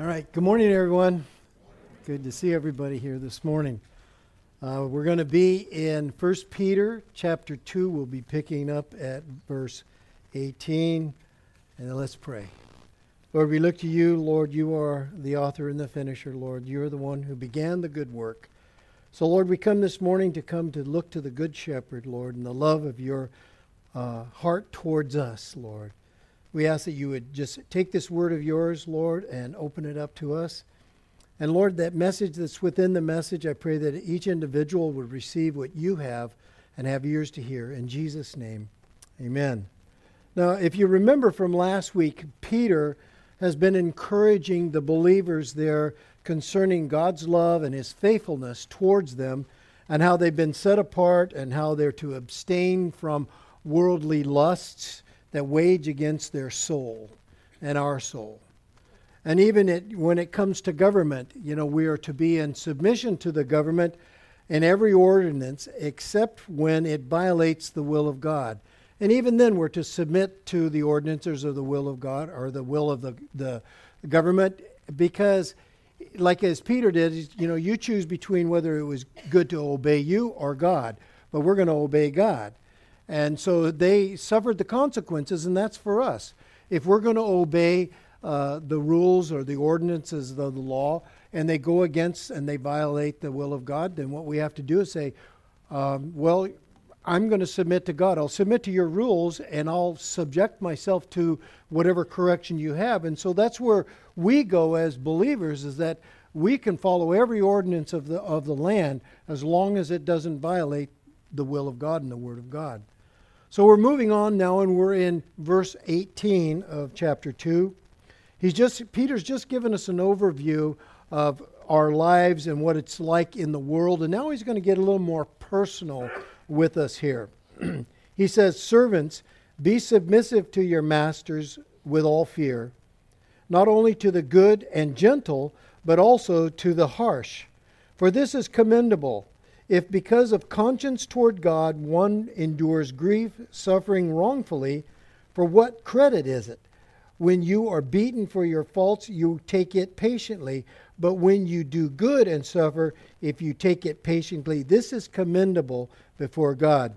All right. Good morning, everyone. Good to see everybody here this morning. Uh, we're going to be in 1 Peter chapter 2. We'll be picking up at verse 18. And let's pray. Lord, we look to you. Lord, you are the author and the finisher. Lord, you're the one who began the good work. So, Lord, we come this morning to come to look to the Good Shepherd, Lord, and the love of your uh, heart towards us, Lord. We ask that you would just take this word of yours, Lord, and open it up to us. And Lord, that message that's within the message, I pray that each individual would receive what you have and have ears to hear. In Jesus' name, amen. Now, if you remember from last week, Peter has been encouraging the believers there concerning God's love and his faithfulness towards them, and how they've been set apart and how they're to abstain from worldly lusts that wage against their soul and our soul. And even it, when it comes to government, you know, we are to be in submission to the government in every ordinance except when it violates the will of God. And even then, we're to submit to the ordinances of the will of God or the will of the, the government because, like as Peter did, you know, you choose between whether it was good to obey you or God, but we're going to obey God. And so they suffered the consequences, and that's for us. If we're going to obey uh, the rules or the ordinances of the law, and they go against and they violate the will of God, then what we have to do is say, um, well, I'm going to submit to God. I'll submit to your rules and I'll subject myself to whatever correction you have. And so that's where we go as believers is that we can follow every ordinance of the of the land as long as it doesn't violate the will of God and the word of God. So we're moving on now, and we're in verse 18 of chapter 2. He's just, Peter's just given us an overview of our lives and what it's like in the world, and now he's going to get a little more personal with us here. he says, Servants, be submissive to your masters with all fear, not only to the good and gentle, but also to the harsh. For this is commendable. If because of conscience toward God one endures grief, suffering wrongfully, for what credit is it? When you are beaten for your faults, you take it patiently. But when you do good and suffer, if you take it patiently, this is commendable before God.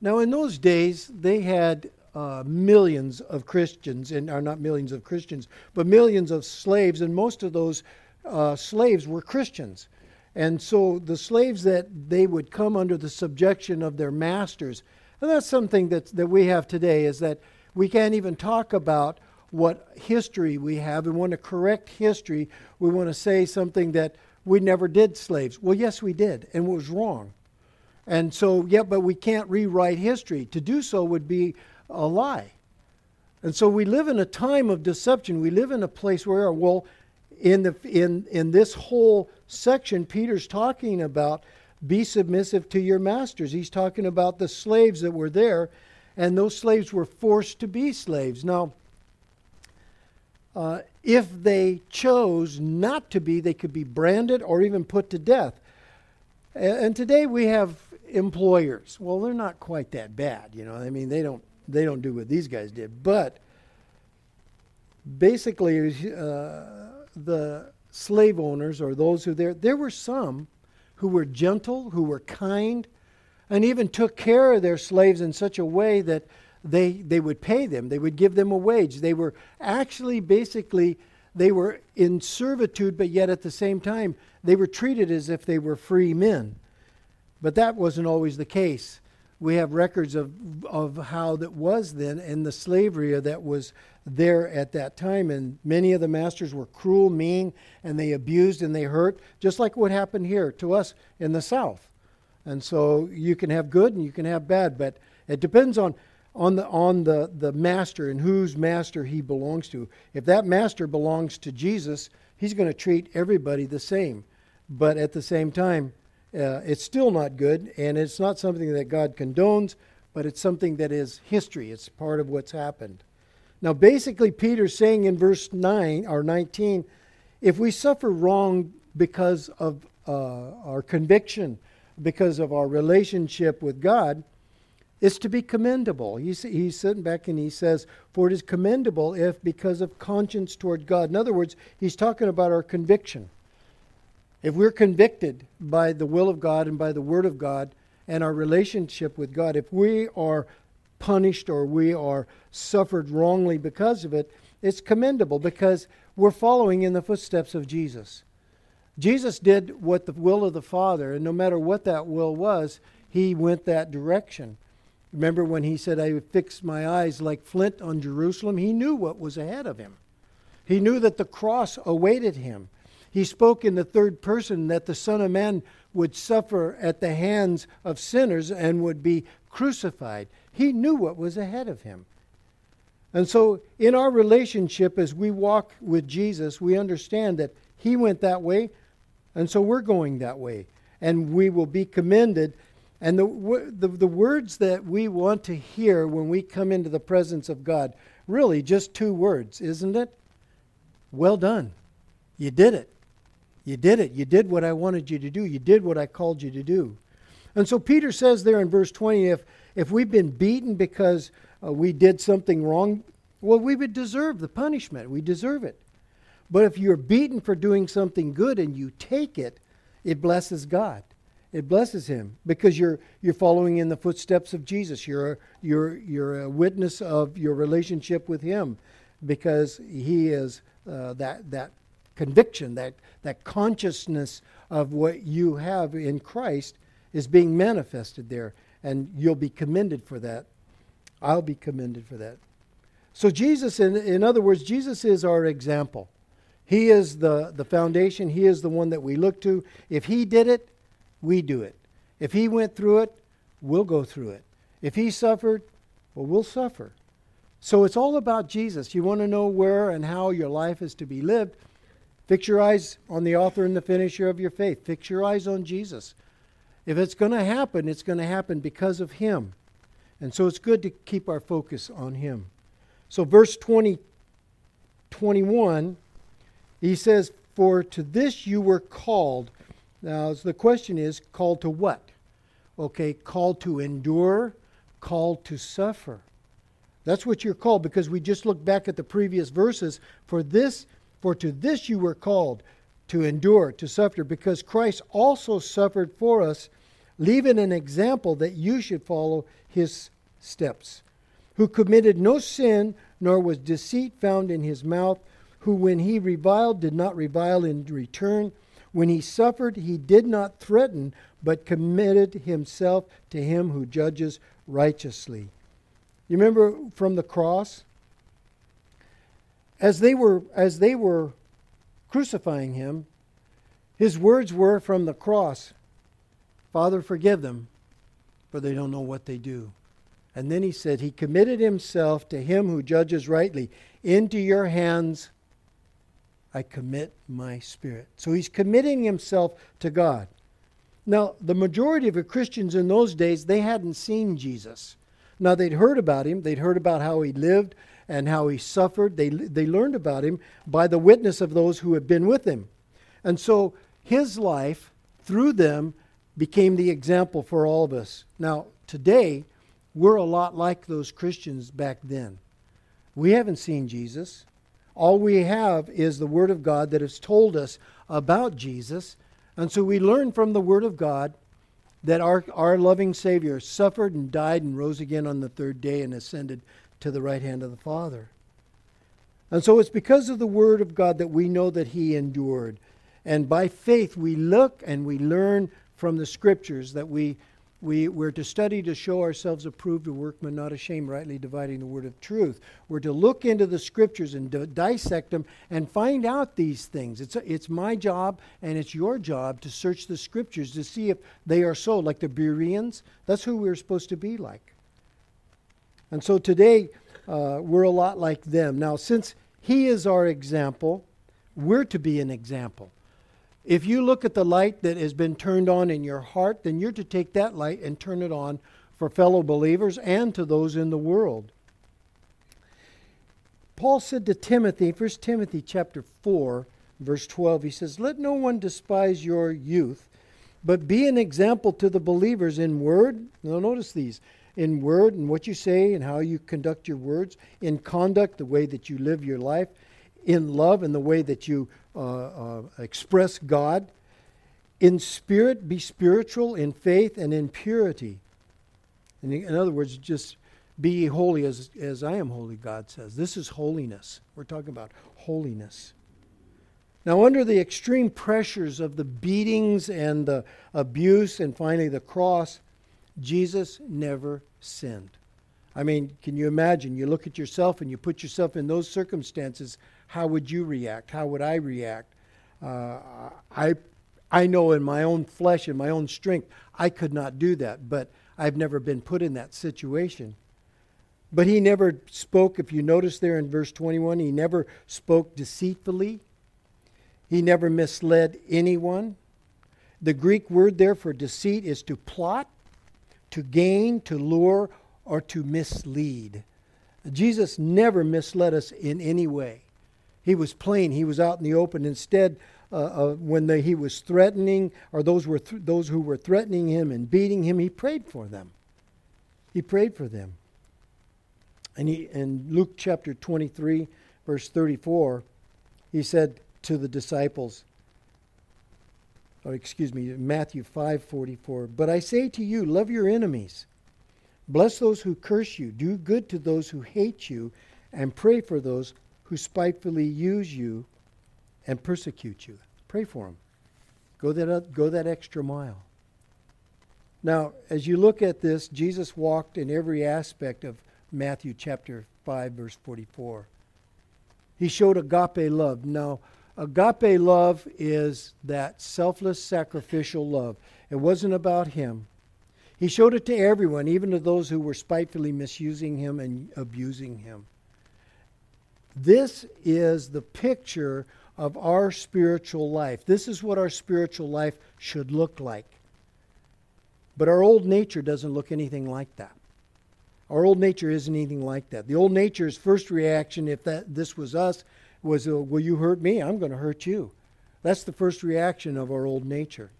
Now, in those days, they had uh, millions of Christians, and are not millions of Christians, but millions of slaves, and most of those uh, slaves were Christians. And so the slaves that they would come under the subjection of their masters. And that's something that, that we have today is that we can't even talk about what history we have and want to correct history. We want to say something that we never did slaves. Well, yes, we did, and it was wrong. And so, yeah, but we can't rewrite history. To do so would be a lie. And so we live in a time of deception. We live in a place where, well, in, the, in, in this whole section, Peter's talking about be submissive to your masters. He's talking about the slaves that were there, and those slaves were forced to be slaves. Now, uh, if they chose not to be, they could be branded or even put to death. And, today we have employers. Well, they're not quite that bad, you know. I mean, they don't they don't do what these guys did, but basically, uh, the slave owners or those who there, there were some who were gentle, who were kind, and even took care of their slaves in such a way that they, they would pay them, they would give them a wage. They were actually basically, they were in servitude, but yet at the same time, they were treated as if they were free men. But that wasn't always the case. We have records of, of how that was then and the slavery that was there at that time. And many of the masters were cruel, mean, and they abused and they hurt, just like what happened here to us in the South. And so you can have good and you can have bad, but it depends on on the on the, the master and whose master he belongs to. If that master belongs to Jesus, he's going to treat everybody the same. But at the same time, uh, it's still not good, and it's not something that God condones, but it's something that is history. It's part of what's happened. Now, basically, Peter's saying in verse 9 or 19 if we suffer wrong because of uh, our conviction, because of our relationship with God, It's to be commendable. He's, he's sitting back and he says, For it is commendable if because of conscience toward God. In other words, he's talking about our conviction. If we're convicted by the will of God and by the Word of God and our relationship with God, if we are punished or we are suffered wrongly because of it, it's commendable because we're following in the footsteps of Jesus. Jesus did what the will of the Father, and no matter what that will was, he went that direction. Remember when he said, I fixed my eyes like flint on Jerusalem? He knew what was ahead of him. He knew that the cross awaited him. He spoke in the third person that the Son of Man would suffer at the hands of sinners and would be crucified. He knew what was ahead of him. And so, in our relationship, as we walk with Jesus, we understand that He went that way, and so we're going that way. And we will be commended and the, the, the words that we want to hear when we come into the presence of God, really just two words, isn't it? Well done. You did it. You did it. You did what I wanted you to do. You did what I called you to do. And so Peter says there in verse 20 if, if we've been beaten because uh, we did something wrong, well, we would deserve the punishment. We deserve it. But if you're beaten for doing something good and you take it, it blesses God it blesses him because you're you're following in the footsteps of Jesus. You're you're you're a witness of your relationship with him because he is uh, that that conviction, that that consciousness of what you have in Christ is being manifested there, and you'll be commended for that. I'll be commended for that. So Jesus, in in other words, Jesus is our example. He is the, the foundation. He is the one that we look to. If he did it, we do it. If he went through it, we'll go through it. If he suffered, well, we'll suffer. So it's all about Jesus. You want to know where and how your life is to be lived? Fix your eyes on the author and the finisher of your faith. Fix your eyes on Jesus. If it's going to happen, it's going to happen because of him. And so it's good to keep our focus on him. So, verse 20, 21, he says, For to this you were called now, the question is called to what? Okay, called to endure, called to suffer. That's what you're called because we just looked back at the previous verses. For this, for to this you were called to endure, to suffer, because Christ also suffered for us, leaving an example that you should follow his steps. Who committed no sin, nor was deceit found in his mouth, who when he reviled did not revile in return when he suffered, he did not threaten, but committed himself to him who judges righteously. You remember from the cross? As they were, as they were crucifying him, his words were from the cross Father, forgive them, for they don't know what they do. And then he said, He committed himself to him who judges rightly. Into your hands I commit my spirit. So he's committing himself to God. Now, the majority of the Christians in those days, they hadn't seen Jesus. Now, they'd heard about him, they'd heard about how he lived and how he suffered. They, they learned about him by the witness of those who had been with him. And so his life, through them, became the example for all of us. Now, today, we're a lot like those Christians back then. We haven't seen Jesus. All we have is the Word of God that has told us about Jesus. And so we learn from the Word of God that our, our loving Savior suffered and died and rose again on the third day and ascended to the right hand of the Father. And so it's because of the Word of God that we know that He endured. And by faith, we look and we learn from the Scriptures that we we, we're to study to show ourselves approved, a workman not ashamed, rightly dividing the word of truth. We're to look into the scriptures and dissect them and find out these things. It's, a, it's my job and it's your job to search the scriptures to see if they are so. Like the Bereans, that's who we're supposed to be like. And so today, uh, we're a lot like them. Now, since he is our example, we're to be an example. If you look at the light that has been turned on in your heart, then you're to take that light and turn it on for fellow believers and to those in the world. Paul said to Timothy, 1 Timothy chapter 4, verse 12, he says, Let no one despise your youth, but be an example to the believers in word. Now notice these in word and what you say and how you conduct your words, in conduct, the way that you live your life, in love and the way that you uh, uh, express God. In spirit, be spiritual, in faith, and in purity. In, in other words, just be holy as, as I am holy, God says. This is holiness. We're talking about holiness. Now, under the extreme pressures of the beatings and the abuse and finally the cross, Jesus never sinned. I mean, can you imagine? You look at yourself and you put yourself in those circumstances. How would you react? How would I react? Uh, I, I know in my own flesh and my own strength, I could not do that, but I've never been put in that situation. But he never spoke, if you notice there in verse 21, he never spoke deceitfully. He never misled anyone. The Greek word there for deceit is to plot, to gain, to lure, or to mislead. Jesus never misled us in any way. He was plain, he was out in the open. Instead, uh, uh, when he was threatening, or those, were th- those who were threatening him and beating him, he prayed for them. He prayed for them. And he, in Luke chapter 23, verse 34, he said, to the disciples. Or excuse me, Matthew 5:44. But I say to you, love your enemies. Bless those who curse you, do good to those who hate you, and pray for those who spitefully use you and persecute you. Pray for them. Go that, go that extra mile. Now, as you look at this, Jesus walked in every aspect of Matthew chapter 5, verse 44. He showed agape love. Now, Agape love is that selfless, sacrificial love. It wasn't about him. He showed it to everyone, even to those who were spitefully misusing him and abusing him. This is the picture of our spiritual life. This is what our spiritual life should look like. But our old nature doesn't look anything like that. Our old nature isn't anything like that. The old nature's first reaction, if that this was us, was, uh, Will you hurt me? I'm going to hurt you. That's the first reaction of our old nature.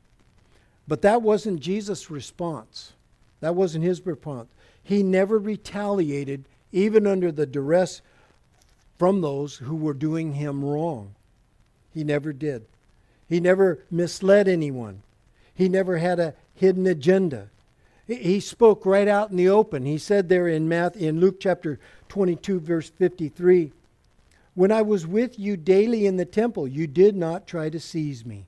But that wasn't Jesus' response. That wasn't his response. He never retaliated, even under the duress from those who were doing him wrong. He never did. He never misled anyone. He never had a hidden agenda. He spoke right out in the open. He said there in Math in Luke chapter 22 verse 53, when I was with you daily in the temple, you did not try to seize me.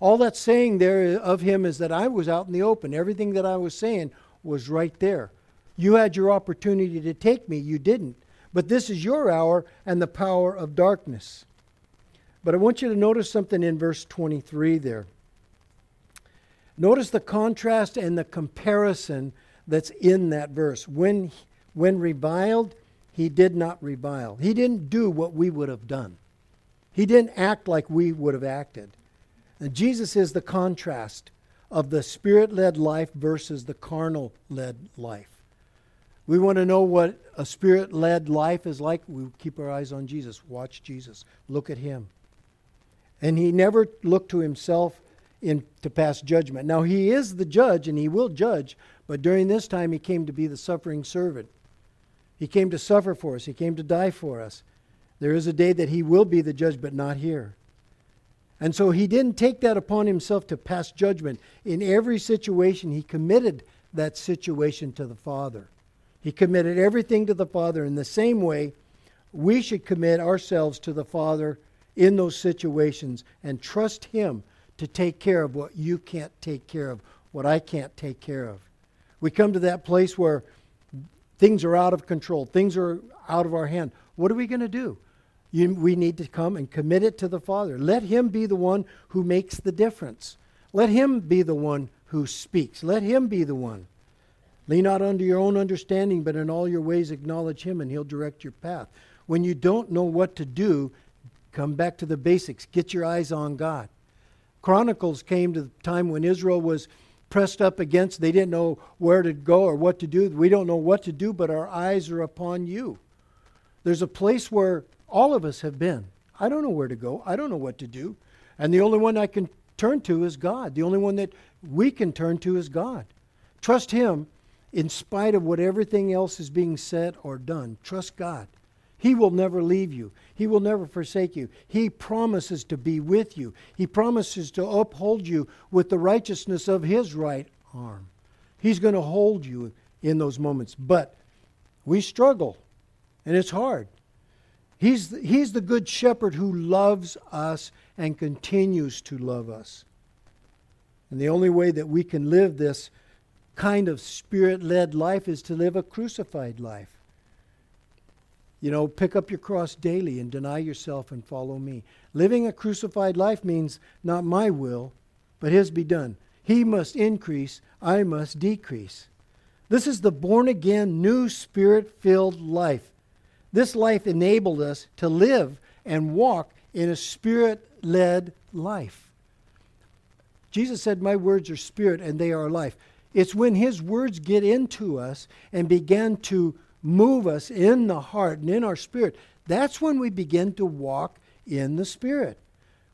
All that's saying there of him is that I was out in the open. Everything that I was saying was right there. You had your opportunity to take me, you didn't. But this is your hour and the power of darkness. But I want you to notice something in verse 23 there. Notice the contrast and the comparison that's in that verse. When, when reviled, he did not revile. He didn't do what we would have done. He didn't act like we would have acted. And Jesus is the contrast of the spirit led life versus the carnal led life. We want to know what a spirit led life is like. We keep our eyes on Jesus. Watch Jesus. Look at him. And he never looked to himself in, to pass judgment. Now, he is the judge and he will judge, but during this time he came to be the suffering servant. He came to suffer for us, He came to die for us. There is a day that He will be the judge, but not here. And so He didn't take that upon Himself to pass judgment. In every situation, He committed that situation to the Father. He committed everything to the Father. In the same way, we should commit ourselves to the Father in those situations and trust Him to take care of what you can't take care of, what I can't take care of. We come to that place where Things are out of control. Things are out of our hand. What are we going to do? You, we need to come and commit it to the Father. Let Him be the one who makes the difference. Let Him be the one who speaks. Let Him be the one. Lean not unto your own understanding, but in all your ways acknowledge Him, and He'll direct your path. When you don't know what to do, come back to the basics. Get your eyes on God. Chronicles came to the time when Israel was pressed up against. They didn't know where to go or what to do. We don't know what to do, but our eyes are upon you. There's a place where all of us have been. I don't know where to go. I don't know what to do. And the only one I can turn to is God. The only one that we can turn to is God. Trust Him in spite of what everything else is being said or done. Trust God. He will never leave you. He will never forsake you. He promises to be with you. He promises to uphold you with the righteousness of His right arm. He's going to hold you in those moments. But we struggle, and it's hard. He's the, he's the good shepherd who loves us and continues to love us. And the only way that we can live this kind of spirit led life is to live a crucified life. You know, pick up your cross daily and deny yourself and follow me. Living a crucified life means not my will, but His be done. He must increase, I must decrease. This is the born again, new spirit filled life. This life enabled us to live and walk in a spirit led life. Jesus said, My words are spirit and they are life. It's when His words get into us and begin to move us in the heart and in our spirit, that's when we begin to walk in the Spirit.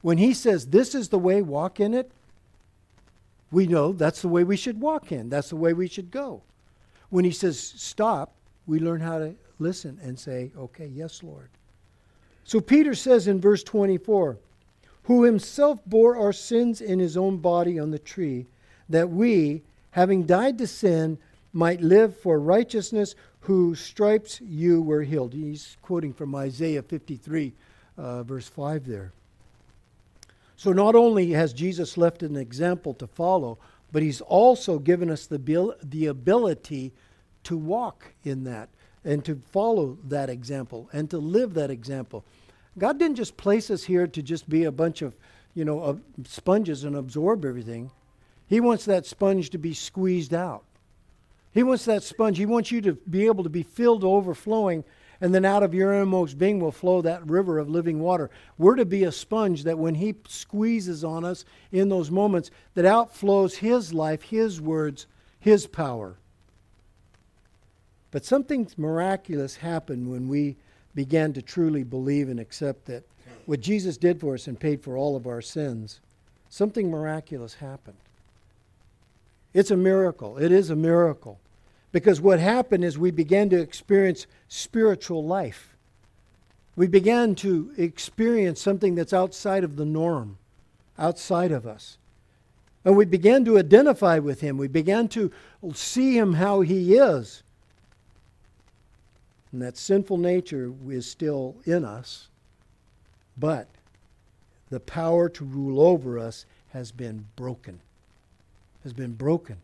When He says, This is the way, walk in it, we know that's the way we should walk in. That's the way we should go. When He says, Stop, we learn how to listen and say, Okay, yes, Lord. So Peter says in verse 24, who himself bore our sins in his own body on the tree, that we, having died to sin, might live for righteousness, whose stripes you were healed. He's quoting from Isaiah 53, uh, verse 5 there. So not only has Jesus left an example to follow, but he's also given us the, the ability to walk in that and to follow that example and to live that example. God didn't just place us here to just be a bunch of, you know, of sponges and absorb everything. He wants that sponge to be squeezed out. He wants that sponge. He wants you to be able to be filled to overflowing, and then out of your innermost being will flow that river of living water. We're to be a sponge that when He squeezes on us in those moments, that outflows His life, His words, His power. But something miraculous happened when we began to truly believe and accept that what Jesus did for us and paid for all of our sins, something miraculous happened. It's a miracle. It is a miracle. Because what happened is we began to experience spiritual life. We began to experience something that's outside of the norm, outside of us. And we began to identify with Him. We began to see Him how He is. And that sinful nature is still in us, but the power to rule over us has been broken. Has been broken.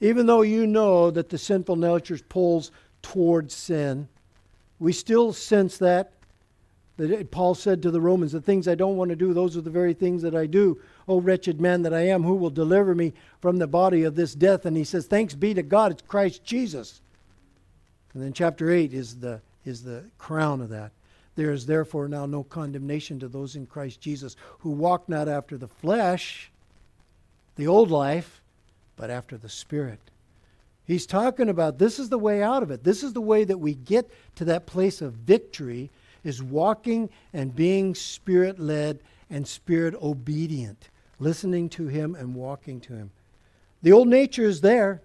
Even though you know that the sinful nature pulls towards sin, we still sense that. That Paul said to the Romans, The things I don't want to do, those are the very things that I do. O wretched man that I am, who will deliver me from the body of this death? And he says, Thanks be to God, it's Christ Jesus and then chapter 8 is the, is the crown of that. There is therefore now no condemnation to those in Christ Jesus who walk not after the flesh, the old life, but after the Spirit. He's talking about this is the way out of it. This is the way that we get to that place of victory is walking and being spirit led and spirit obedient, listening to him and walking to him. The old nature is there.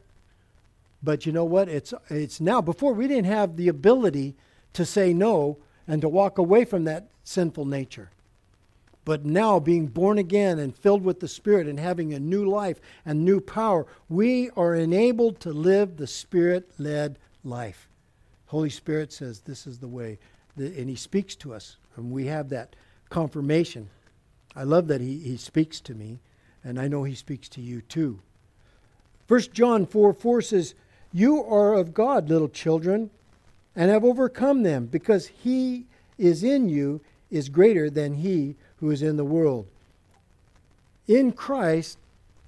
But you know what? It's, it's now. Before, we didn't have the ability to say no and to walk away from that sinful nature. But now, being born again and filled with the Spirit and having a new life and new power, we are enabled to live the Spirit led life. Holy Spirit says this is the way, and He speaks to us, and we have that confirmation. I love that He, he speaks to me, and I know He speaks to you too. 1 John 4 4 says, you are of God, little children, and have overcome them, because he is in you is greater than he who is in the world. In Christ,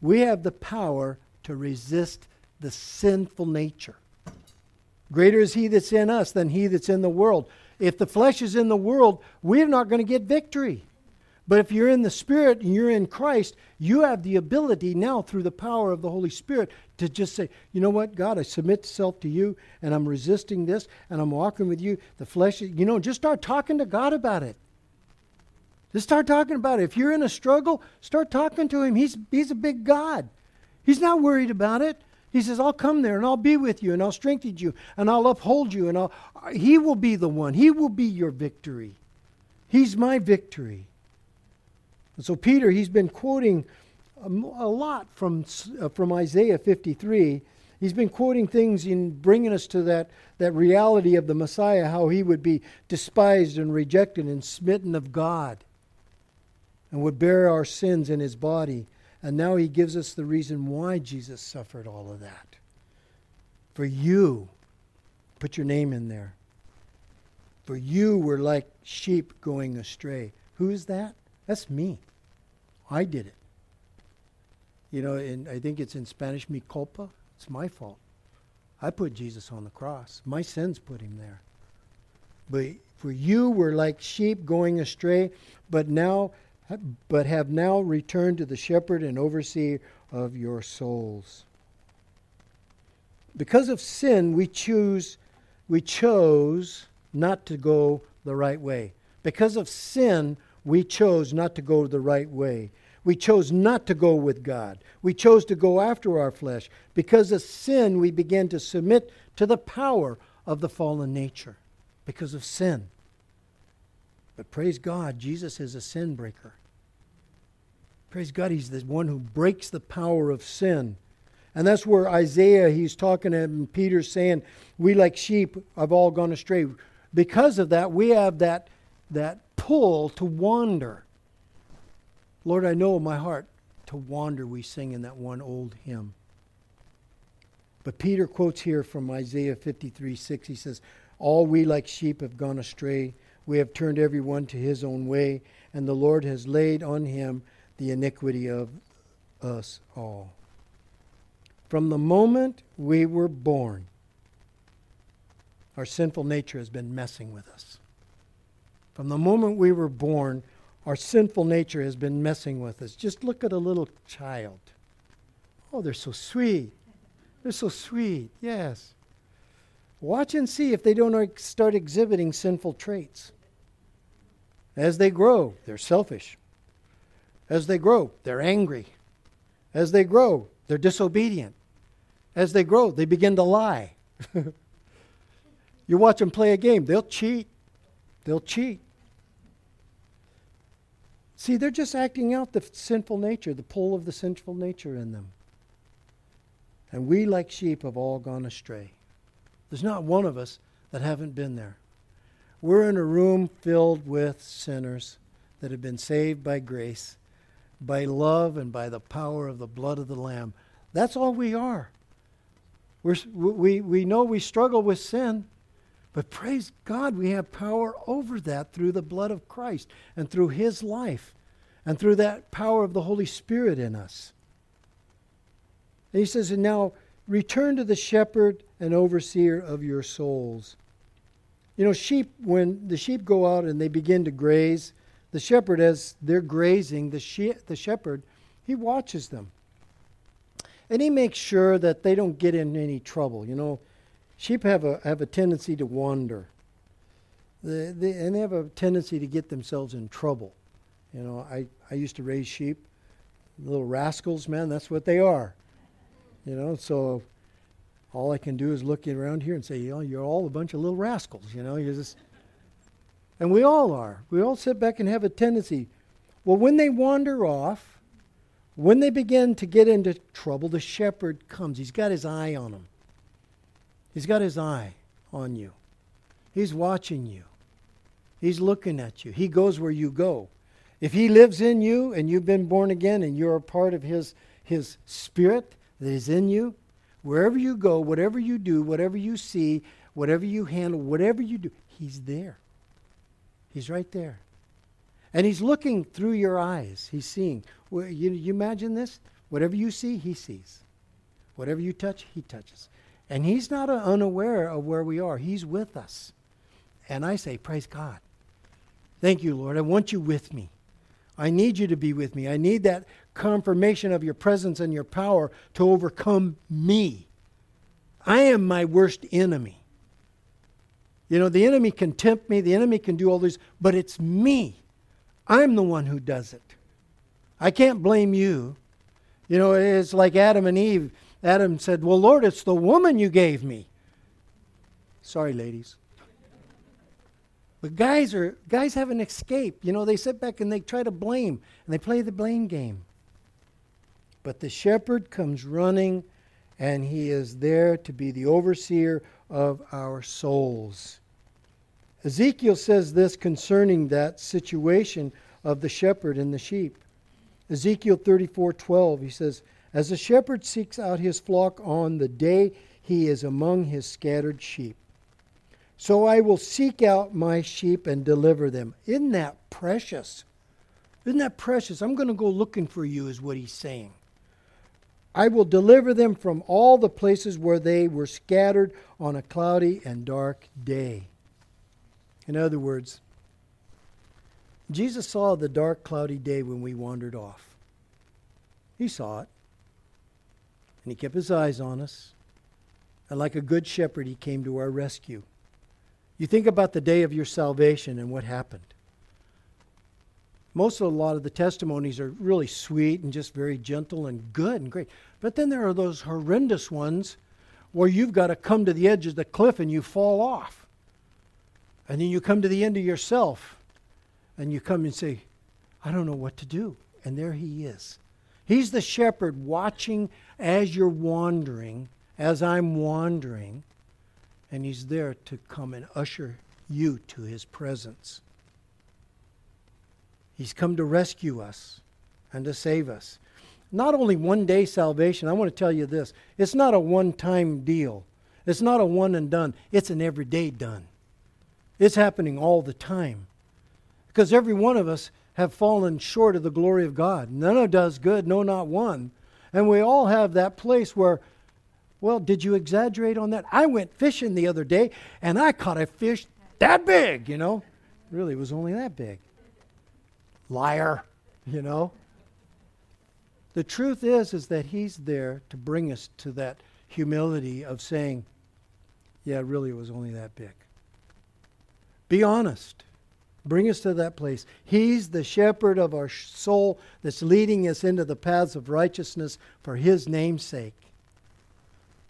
we have the power to resist the sinful nature. Greater is he that's in us than he that's in the world. If the flesh is in the world, we're not going to get victory. But if you're in the Spirit and you're in Christ, you have the ability now through the power of the Holy Spirit to just say, you know what, God, I submit self to you and I'm resisting this and I'm walking with you. The flesh, you know, just start talking to God about it. Just start talking about it. If you're in a struggle, start talking to Him. He's, he's a big God. He's not worried about it. He says, I'll come there and I'll be with you and I'll strengthen you and I'll uphold you and I'll, He will be the one. He will be your victory. He's my victory. And so Peter, he's been quoting a, a lot from, uh, from Isaiah 53. He's been quoting things in bringing us to that, that reality of the Messiah, how he would be despised and rejected and smitten of God and would bear our sins in his body. And now he gives us the reason why Jesus suffered all of that. For you, put your name in there. For you were like sheep going astray. Who is that? That's me. I did it. You know, and I think it's in Spanish, mi culpa. It's my fault. I put Jesus on the cross. My sins put him there. But for you were like sheep going astray, but now but have now returned to the shepherd and overseer of your souls. Because of sin, we choose we chose not to go the right way. Because of sin, we chose not to go the right way. We chose not to go with God. We chose to go after our flesh. Because of sin, we began to submit to the power of the fallen nature. Because of sin. But praise God, Jesus is a sin breaker. Praise God, He's the one who breaks the power of sin. And that's where Isaiah, he's talking and Peter's saying, We like sheep have all gone astray. Because of that, we have that, that pull to wander. Lord, I know in my heart to wander, we sing in that one old hymn. But Peter quotes here from Isaiah 53 6. He says, All we like sheep have gone astray. We have turned every one to his own way, and the Lord has laid on him the iniquity of us all. From the moment we were born, our sinful nature has been messing with us. From the moment we were born, our sinful nature has been messing with us. Just look at a little child. Oh, they're so sweet. They're so sweet, yes. Watch and see if they don't start exhibiting sinful traits. As they grow, they're selfish. As they grow, they're angry. As they grow, they're disobedient. As they grow, they begin to lie. you watch them play a game, they'll cheat. They'll cheat. See, they're just acting out the sinful nature, the pull of the sinful nature in them. And we, like sheep, have all gone astray. There's not one of us that haven't been there. We're in a room filled with sinners that have been saved by grace, by love, and by the power of the blood of the Lamb. That's all we are. We're, we, we know we struggle with sin, but praise God, we have power over that through the blood of Christ and through His life and through that power of the Holy Spirit in us. And He says, And now return to the shepherd and overseer of your souls. You know, sheep, when the sheep go out and they begin to graze, the shepherd, as they're grazing, the, she- the shepherd, he watches them. And he makes sure that they don't get in any trouble. You know, Sheep have a, have a tendency to wander. They, they, and they have a tendency to get themselves in trouble. You know, I, I used to raise sheep, little rascals, man, that's what they are. You know, so all I can do is look around here and say, you know, you're all a bunch of little rascals, you know, you're just and we all are. We all sit back and have a tendency. Well, when they wander off, when they begin to get into trouble, the shepherd comes. He's got his eye on them. He's got his eye on you. He's watching you. He's looking at you. He goes where you go. If he lives in you and you've been born again and you're a part of his, his spirit that is in you, wherever you go, whatever you do, whatever you see, whatever you handle, whatever you do, he's there. He's right there. And he's looking through your eyes. He's seeing. You, imagine this? Whatever you see, he sees. Whatever you touch, he touches. And He's not unaware of where we are, He's with us. And I say, Praise God. Thank you, Lord. I want you with me. I need you to be with me. I need that confirmation of your presence and your power to overcome me. I am my worst enemy. You know, the enemy can tempt me, the enemy can do all this, but it's me. I'm the one who does it. I can't blame you. You know, it's like Adam and Eve Adam said, Well, Lord, it's the woman you gave me. Sorry, ladies. But guys are guys have an escape. You know, they sit back and they try to blame and they play the blame game. But the shepherd comes running and he is there to be the overseer of our souls. Ezekiel says this concerning that situation of the shepherd and the sheep. Ezekiel 34:12 he says, "As a shepherd seeks out his flock on the day he is among his scattered sheep, so I will seek out my sheep and deliver them." Isn't that precious? Isn't that precious? I'm going to go looking for you is what he's saying. I will deliver them from all the places where they were scattered on a cloudy and dark day. In other words, Jesus saw the dark, cloudy day when we wandered off. He saw it. And he kept his eyes on us. And like a good shepherd, he came to our rescue. You think about the day of your salvation and what happened. Most of a lot of the testimonies are really sweet and just very gentle and good and great. But then there are those horrendous ones where you've got to come to the edge of the cliff and you fall off. And then you come to the end of yourself and you come and say, I don't know what to do. And there he is. He's the shepherd watching as you're wandering, as I'm wandering, and he's there to come and usher you to his presence. He's come to rescue us and to save us. Not only one day salvation, I want to tell you this it's not a one time deal, it's not a one and done, it's an everyday done. It's happening all the time. Because every one of us have fallen short of the glory of God. None of does good, no, not one. And we all have that place where, well, did you exaggerate on that? I went fishing the other day and I caught a fish that big, you know. Really, it was only that big. Liar, you know. The truth is is that he's there to bring us to that humility of saying, yeah, really it was only that big. Be honest. Bring us to that place. He's the shepherd of our soul that's leading us into the paths of righteousness for his name's sake.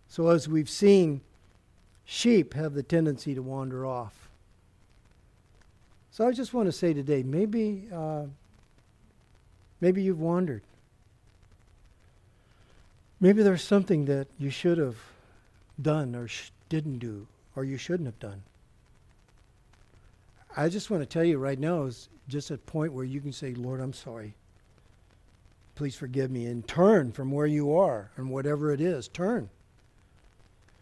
So, as we've seen, sheep have the tendency to wander off. So, I just want to say today maybe, uh, maybe you've wandered. Maybe there's something that you should have done or sh- didn't do or you shouldn't have done. I just want to tell you right now is just a point where you can say, Lord, I'm sorry. Please forgive me and turn from where you are and whatever it is. Turn.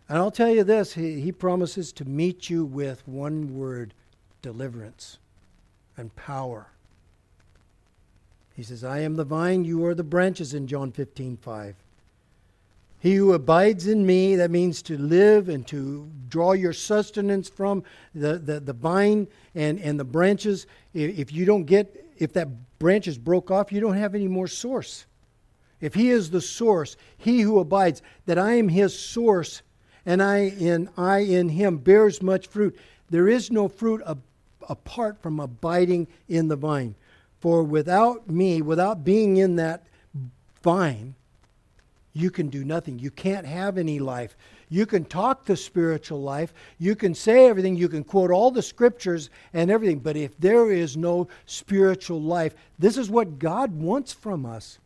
And I'll tell you this he, he promises to meet you with one word deliverance and power. He says, I am the vine, you are the branches in John 15 5. He who abides in me, that means to live and to draw your sustenance from the, the, the vine and, and the branches. If you don't get, if that branch is broke off, you don't have any more source. If he is the source, he who abides, that I am his source, and I in I in him bears much fruit. There is no fruit ab- apart from abiding in the vine. For without me, without being in that vine, you can do nothing. You can't have any life. You can talk the spiritual life. You can say everything. You can quote all the scriptures and everything. But if there is no spiritual life, this is what God wants from us.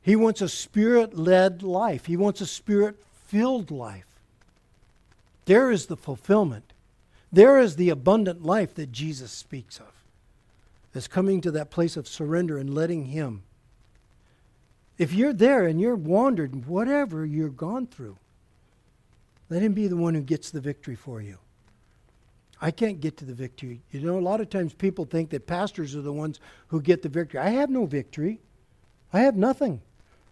He wants a spirit led life, He wants a spirit filled life. There is the fulfillment. There is the abundant life that Jesus speaks of. As coming to that place of surrender and letting Him if you're there and you're wandered, whatever you're gone through, let Him be the one who gets the victory for you. I can't get to the victory. You know, a lot of times people think that pastors are the ones who get the victory. I have no victory. I have nothing.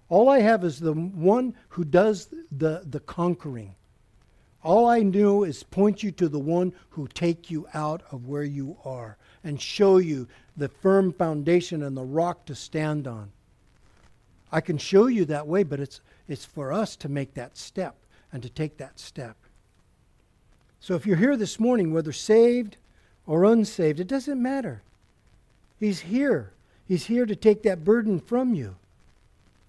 All I have is the one who does the, the conquering. All I do is point you to the one who take you out of where you are and show you the firm foundation and the rock to stand on. I can show you that way, but it's, it's for us to make that step and to take that step. So if you're here this morning, whether saved or unsaved, it doesn't matter. He's here. He's here to take that burden from you.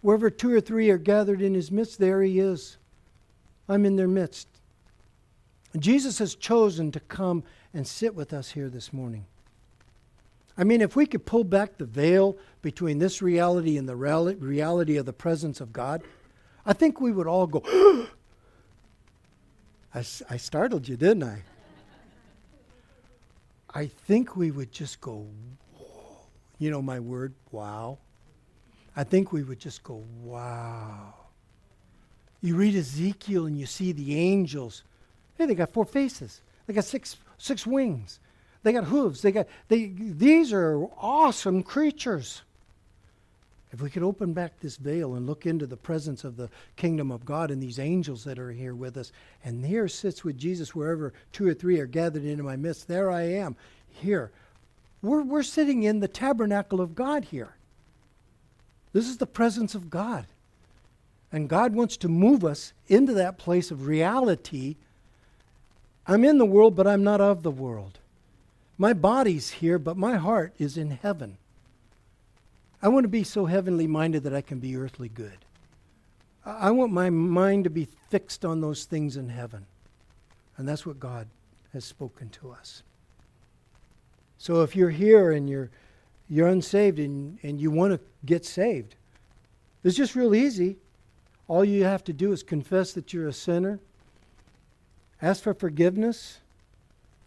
Wherever two or three are gathered in his midst, there he is. I'm in their midst. Jesus has chosen to come and sit with us here this morning. I mean, if we could pull back the veil between this reality and the reality of the presence of God, I think we would all go, I, I startled you, didn't I? I think we would just go, you know my word, wow. I think we would just go, wow. You read Ezekiel and you see the angels. Hey, they got four faces. They got six six wings. They got hooves. They got they these are awesome creatures. If we could open back this veil and look into the presence of the kingdom of God and these angels that are here with us, and here sits with Jesus wherever two or three are gathered into my midst, there I am, here. We're, we're sitting in the tabernacle of God here. This is the presence of God. And God wants to move us into that place of reality. I'm in the world, but I'm not of the world. My body's here, but my heart is in heaven. I want to be so heavenly minded that I can be earthly good. I want my mind to be fixed on those things in heaven. And that's what God has spoken to us. So if you're here and you're you're unsaved and, and you want to get saved, it's just real easy. All you have to do is confess that you're a sinner, ask for forgiveness,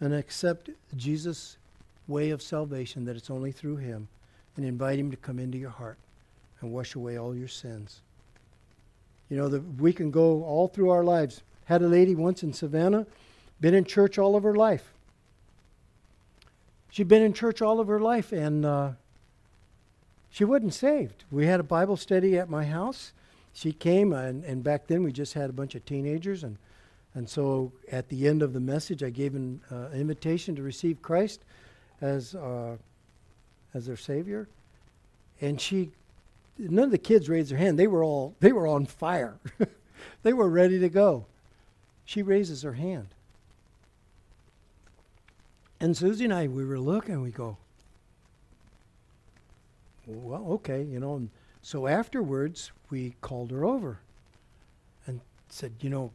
and accept Jesus' way of salvation, that it's only through him and invite Him to come into your heart and wash away all your sins. You know, that we can go all through our lives. Had a lady once in Savannah, been in church all of her life. She'd been in church all of her life, and uh, she wasn't saved. We had a Bible study at my house. She came, and, and back then we just had a bunch of teenagers, and and so at the end of the message, I gave an uh, invitation to receive Christ as uh, as their savior. And she, none of the kids raised their hand. They were all, they were on fire. they were ready to go. She raises her hand. And Susie and I, we were looking, we go, well, okay, you know. And so afterwards, we called her over and said, you know,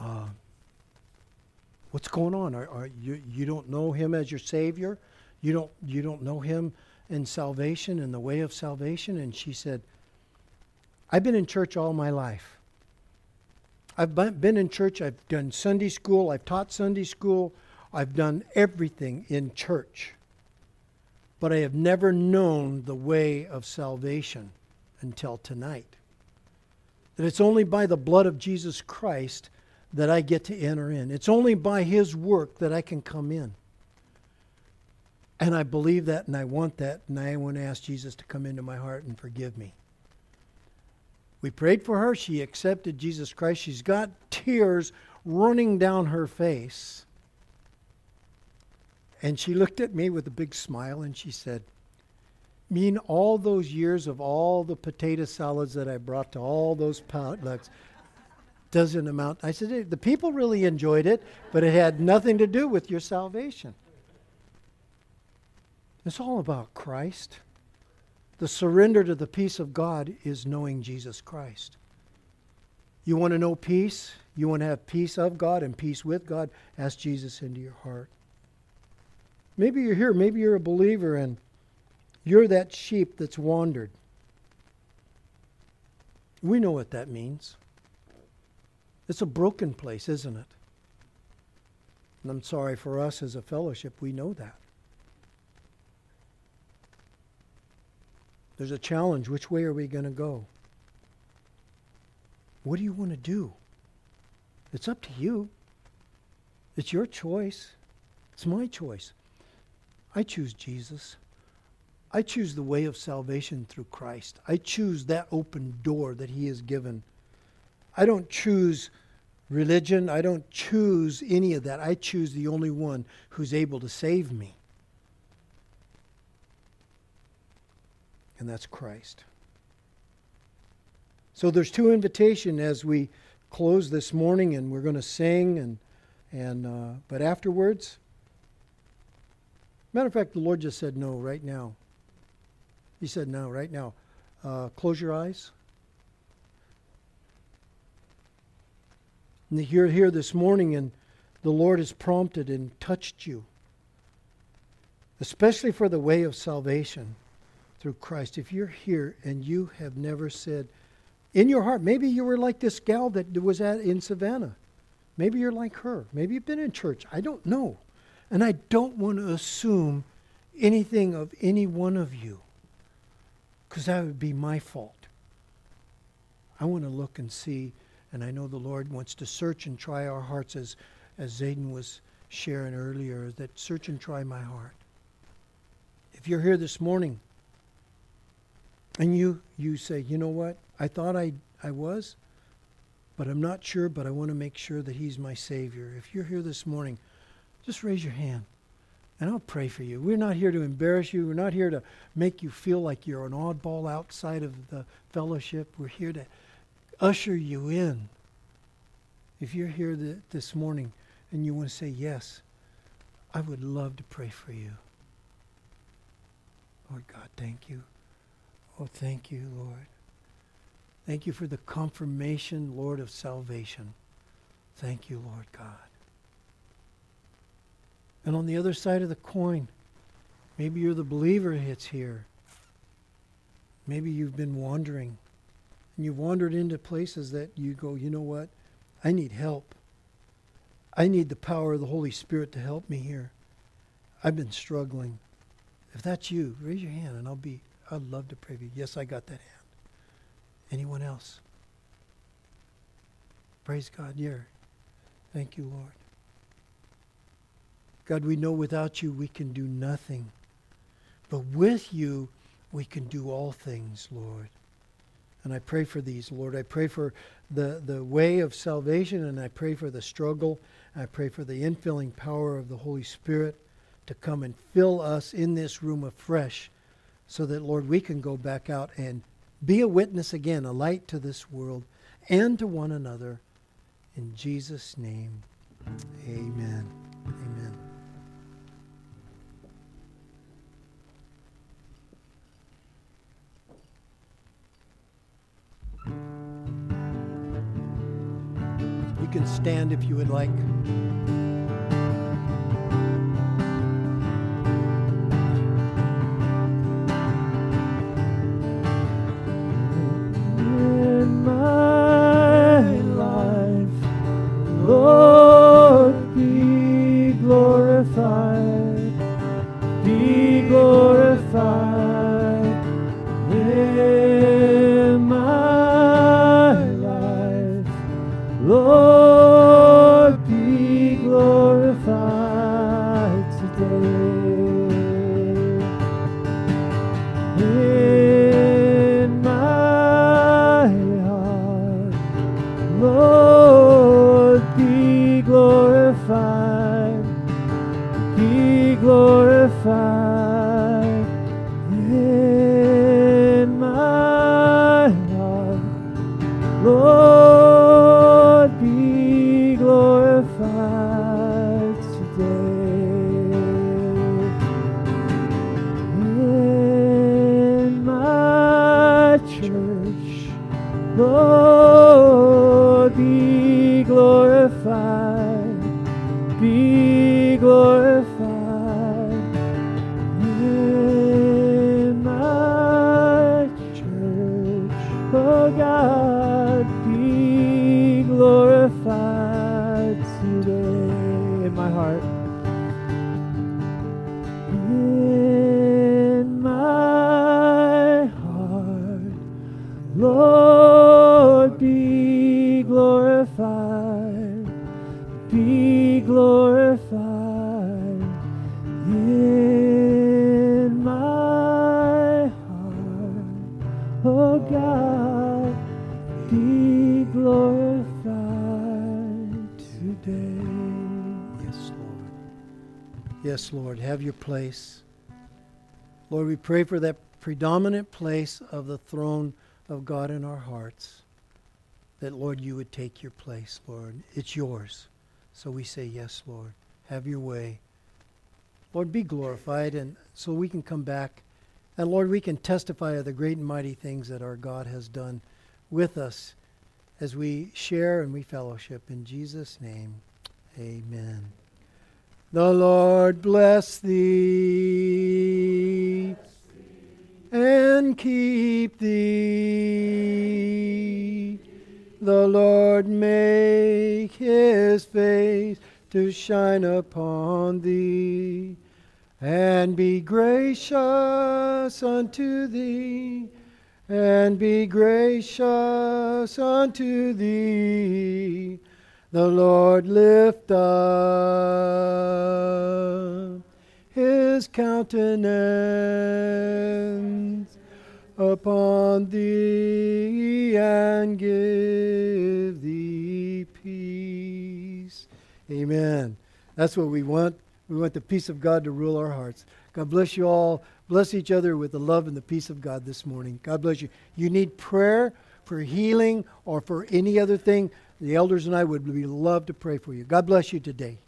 uh, what's going on? Are, are you you don't know him as your savior? You don't, you don't know him in salvation in the way of salvation? And she said, I've been in church all my life. I've been in church, I've done Sunday school, I've taught Sunday school, I've done everything in church. But I have never known the way of salvation until tonight. That it's only by the blood of Jesus Christ that I get to enter in. It's only by His work that I can come in. And I believe that and I want that, and I want to ask Jesus to come into my heart and forgive me. We prayed for her. She accepted Jesus Christ. She's got tears running down her face. And she looked at me with a big smile and she said, Mean all those years of all the potato salads that I brought to all those potlucks doesn't amount. I said, The people really enjoyed it, but it had nothing to do with your salvation. It's all about Christ. The surrender to the peace of God is knowing Jesus Christ. You want to know peace? You want to have peace of God and peace with God? Ask Jesus into your heart. Maybe you're here, maybe you're a believer and you're that sheep that's wandered. We know what that means. It's a broken place, isn't it? And I'm sorry for us as a fellowship, we know that. There's a challenge. Which way are we going to go? What do you want to do? It's up to you. It's your choice. It's my choice. I choose Jesus. I choose the way of salvation through Christ. I choose that open door that He has given. I don't choose religion. I don't choose any of that. I choose the only one who's able to save me. and that's Christ. So there's two invitation as we close this morning, and we're going to sing, and and uh, but afterwards. Matter of fact, the Lord just said no right now. He said no right now. Uh, close your eyes. And you're here this morning and the Lord has prompted and touched you, especially for the way of salvation through Christ. If you're here and you have never said in your heart, maybe you were like this gal that was at in Savannah. Maybe you're like her. Maybe you've been in church. I don't know. And I don't want to assume anything of any one of you because that would be my fault. I want to look and see, and I know the Lord wants to search and try our hearts as, as Zayden was sharing earlier, that search and try my heart. If you're here this morning and you, you say, you know what, I thought I, I was, but I'm not sure, but I want to make sure that He's my Savior. If you're here this morning, just raise your hand and I'll pray for you. We're not here to embarrass you. We're not here to make you feel like you're an oddball outside of the fellowship. We're here to usher you in. If you're here th- this morning and you want to say yes, I would love to pray for you. Lord God, thank you. Oh, thank you, Lord. Thank you for the confirmation, Lord, of salvation. Thank you, Lord God. And on the other side of the coin, maybe you're the believer that's here. Maybe you've been wandering and you've wandered into places that you go, you know what? I need help. I need the power of the Holy Spirit to help me here. I've been struggling. If that's you, raise your hand and I'll be, I'd love to pray for you. Yes, I got that hand. Anyone else? Praise God. Yeah. Thank you, Lord. God, we know without you we can do nothing. But with you, we can do all things, Lord. And I pray for these, Lord. I pray for the, the way of salvation, and I pray for the struggle. I pray for the infilling power of the Holy Spirit to come and fill us in this room afresh so that, Lord, we can go back out and be a witness again, a light to this world and to one another. In Jesus' name, amen. Amen. You can stand if you would like. Yes, Lord. Have your place. Lord, we pray for that predominant place of the throne of God in our hearts. That, Lord, you would take your place, Lord. It's yours. So we say, Yes, Lord. Have your way. Lord, be glorified, and so we can come back. And Lord, we can testify of the great and mighty things that our God has done with us as we share and we fellowship. In Jesus' name, amen. The Lord bless thee and keep thee. The Lord make his face to shine upon thee and be gracious unto thee and be gracious unto thee. The Lord lift up his countenance upon thee and give thee peace. Amen. That's what we want. We want the peace of God to rule our hearts. God bless you all. Bless each other with the love and the peace of God this morning. God bless you. You need prayer for healing or for any other thing. The elders and I would love to pray for you. God bless you today.